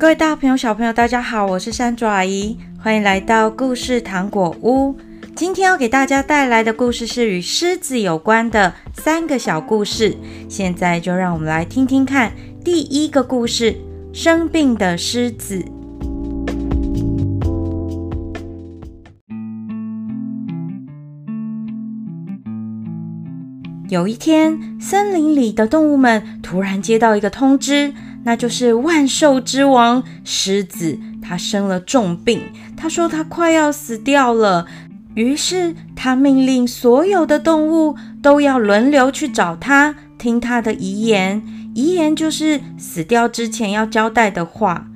各位大朋友、小朋友，大家好，我是山竹阿姨，欢迎来到故事糖果屋。今天要给大家带来的故事是与狮子有关的三个小故事。现在就让我们来听听看第一个故事：生病的狮子。有一天，森林里的动物们突然接到一个通知。那就是万兽之王狮子，他生了重病。他说他快要死掉了，于是他命令所有的动物都要轮流去找他，听他的遗言。遗言就是死掉之前要交代的话。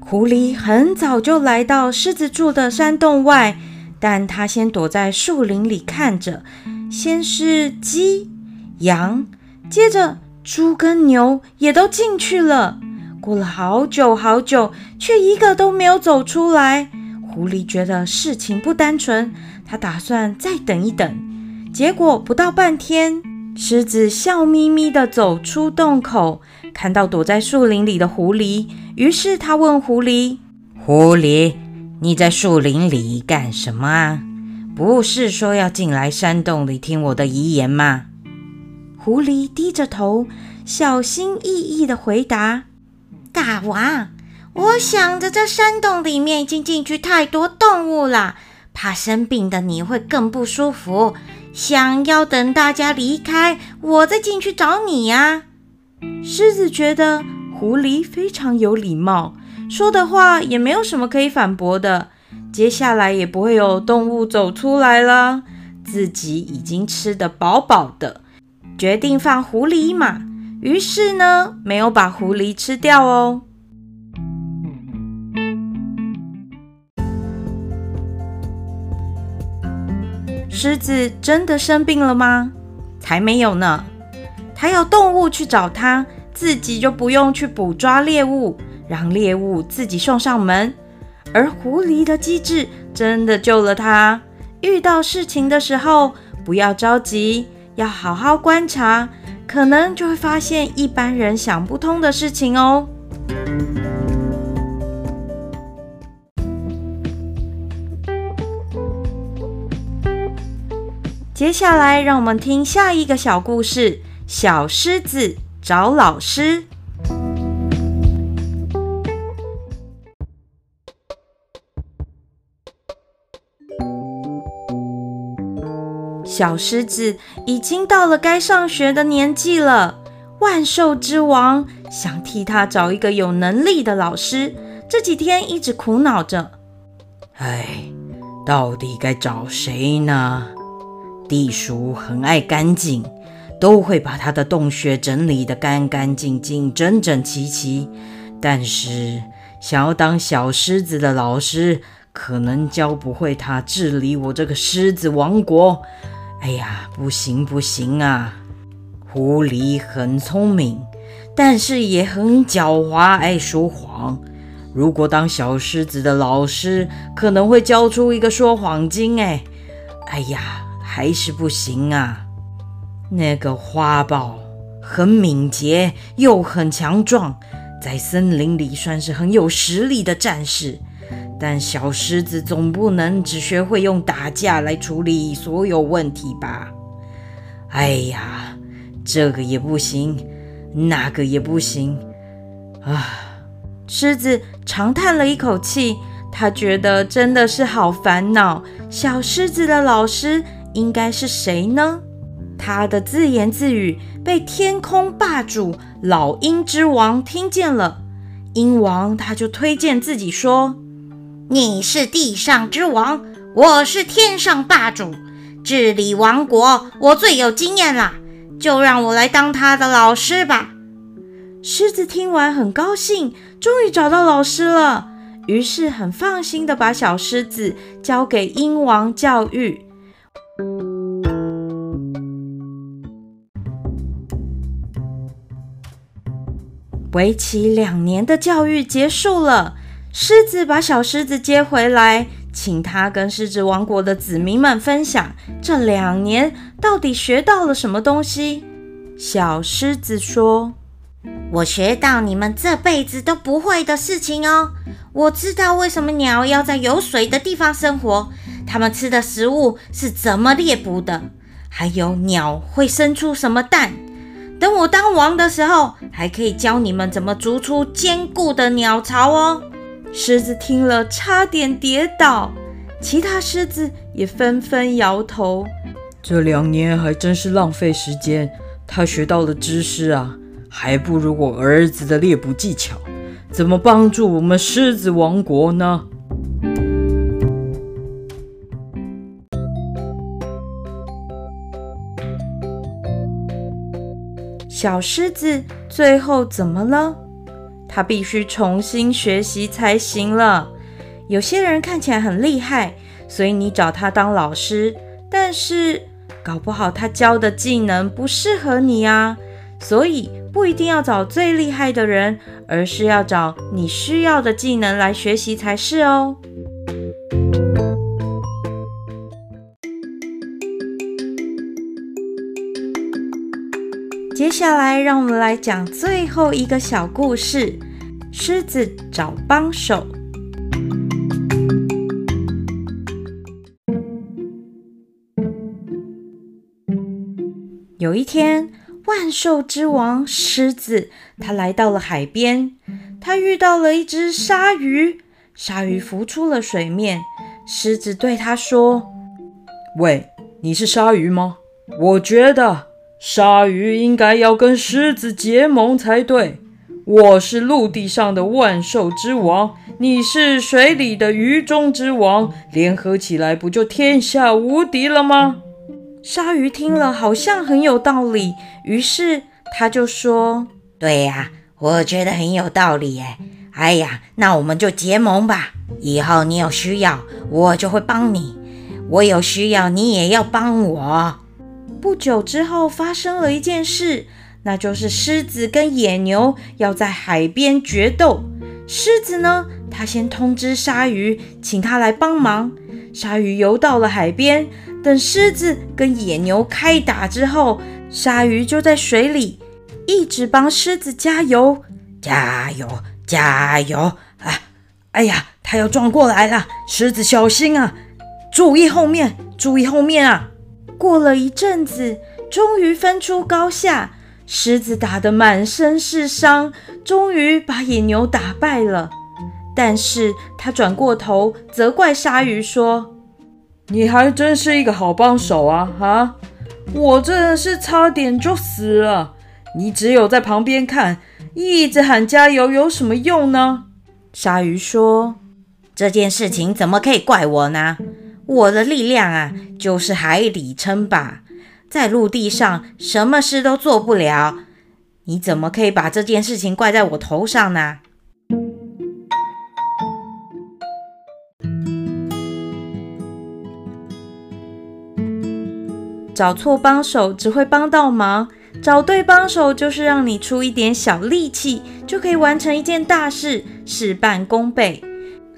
狐狸很早就来到狮子住的山洞外，但他先躲在树林里看着。先是鸡、羊，接着。猪跟牛也都进去了，过了好久好久，却一个都没有走出来。狐狸觉得事情不单纯，他打算再等一等。结果不到半天，狮子笑眯眯地走出洞口，看到躲在树林里的狐狸，于是他问狐狸：“狐狸，你在树林里干什么啊？不是说要进来山洞里听我的遗言吗？”狐狸低着头，小心翼翼地回答：“大王，我想着这山洞里面已经进去太多动物了，怕生病的你会更不舒服，想要等大家离开，我再进去找你呀。”狮子觉得狐狸非常有礼貌，说的话也没有什么可以反驳的，接下来也不会有动物走出来了，自己已经吃得饱饱的。决定放狐狸一马，于是呢，没有把狐狸吃掉哦。狮子真的生病了吗？才没有呢！它要动物去找它，自己就不用去捕抓猎物，让猎物自己送上门。而狐狸的机智真的救了它。遇到事情的时候，不要着急。要好好观察，可能就会发现一般人想不通的事情哦。接下来，让我们听下一个小故事：小狮子找老师。小狮子已经到了该上学的年纪了，万兽之王想替他找一个有能力的老师，这几天一直苦恼着。哎，到底该找谁呢？地鼠很爱干净，都会把他的洞穴整理得干干净净、整整齐齐。但是想要当小狮子的老师，可能教不会他治理我这个狮子王国。哎呀，不行不行啊！狐狸很聪明，但是也很狡猾，爱说谎。如果当小狮子的老师，可能会教出一个说谎精。哎，哎呀，还是不行啊！那个花豹很敏捷，又很强壮，在森林里算是很有实力的战士。但小狮子总不能只学会用打架来处理所有问题吧？哎呀，这个也不行，那个也不行啊！狮子长叹了一口气，他觉得真的是好烦恼。小狮子的老师应该是谁呢？他的自言自语被天空霸主老鹰之王听见了，鹰王他就推荐自己说。你是地上之王，我是天上霸主，治理王国我最有经验啦，就让我来当他的老师吧。狮子听完很高兴，终于找到老师了，于是很放心的把小狮子交给鹰王教育。为期两年的教育结束了。狮子把小狮子接回来，请他跟狮子王国的子民们分享这两年到底学到了什么东西。小狮子说：“我学到你们这辈子都不会的事情哦。我知道为什么鸟要在有水的地方生活，它们吃的食物是怎么猎捕的，还有鸟会生出什么蛋。等我当王的时候，还可以教你们怎么筑出坚固的鸟巢哦。狮子听了，差点跌倒，其他狮子也纷纷摇头。这两年还真是浪费时间，他学到的知识啊，还不如我儿子的猎捕技巧。怎么帮助我们狮子王国呢？小狮子最后怎么了？他必须重新学习才行了。有些人看起来很厉害，所以你找他当老师，但是搞不好他教的技能不适合你啊。所以不一定要找最厉害的人，而是要找你需要的技能来学习才是哦。接下来，让我们来讲最后一个小故事：狮子找帮手。有一天，万兽之王狮子，他来到了海边。他遇到了一只鲨鱼，鲨鱼浮出了水面。狮子对他说：“喂，你是鲨鱼吗？我觉得鲨鱼应该要跟狮子结盟才对。我是陆地上的万兽之王，你是水里的鱼中之王，联合起来不就天下无敌了吗？”鲨鱼听了好像很有道理，于是他就说：“对呀，我觉得很有道理耶。哎呀，那我们就结盟吧。以后你有需要，我就会帮你；我有需要，你也要帮我。”不久之后，发生了一件事，那就是狮子跟野牛要在海边决斗。狮子呢，他先通知鲨鱼，请他来帮忙。鲨鱼游到了海边。等狮子跟野牛开打之后，鲨鱼就在水里一直帮狮子加油，加油，加油！啊，哎呀，它要撞过来了，狮子小心啊，注意后面，注意后面啊！过了一阵子，终于分出高下，狮子打得满身是伤，终于把野牛打败了。但是他转过头责怪鲨鱼说。你还真是一个好帮手啊！啊，我真的是差点就死了。你只有在旁边看，一直喊加油，有什么用呢？鲨鱼说：“这件事情怎么可以怪我呢？我的力量啊，就是海底称霸，在陆地上什么事都做不了。你怎么可以把这件事情怪在我头上呢？”找错帮手只会帮倒忙，找对帮手就是让你出一点小力气就可以完成一件大事，事半功倍。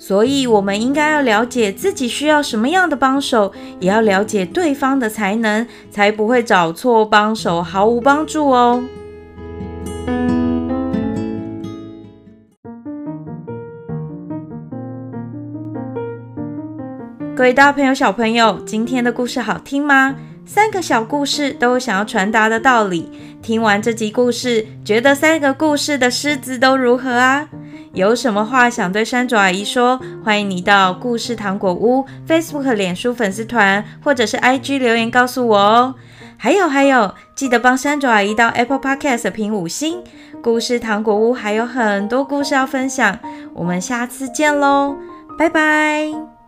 所以，我们应该要了解自己需要什么样的帮手，也要了解对方的才能，才不会找错帮手，毫无帮助哦。各位大朋友、小朋友，今天的故事好听吗？三个小故事都有想要传达的道理。听完这集故事，觉得三个故事的狮子都如何啊？有什么话想对山竹阿姨说？欢迎你到故事糖果屋 Facebook、脸书粉丝团或者是 IG 留言告诉我哦。还有还有，记得帮山竹阿姨到 Apple Podcast 评五星。故事糖果屋还有很多故事要分享，我们下次见喽，拜拜。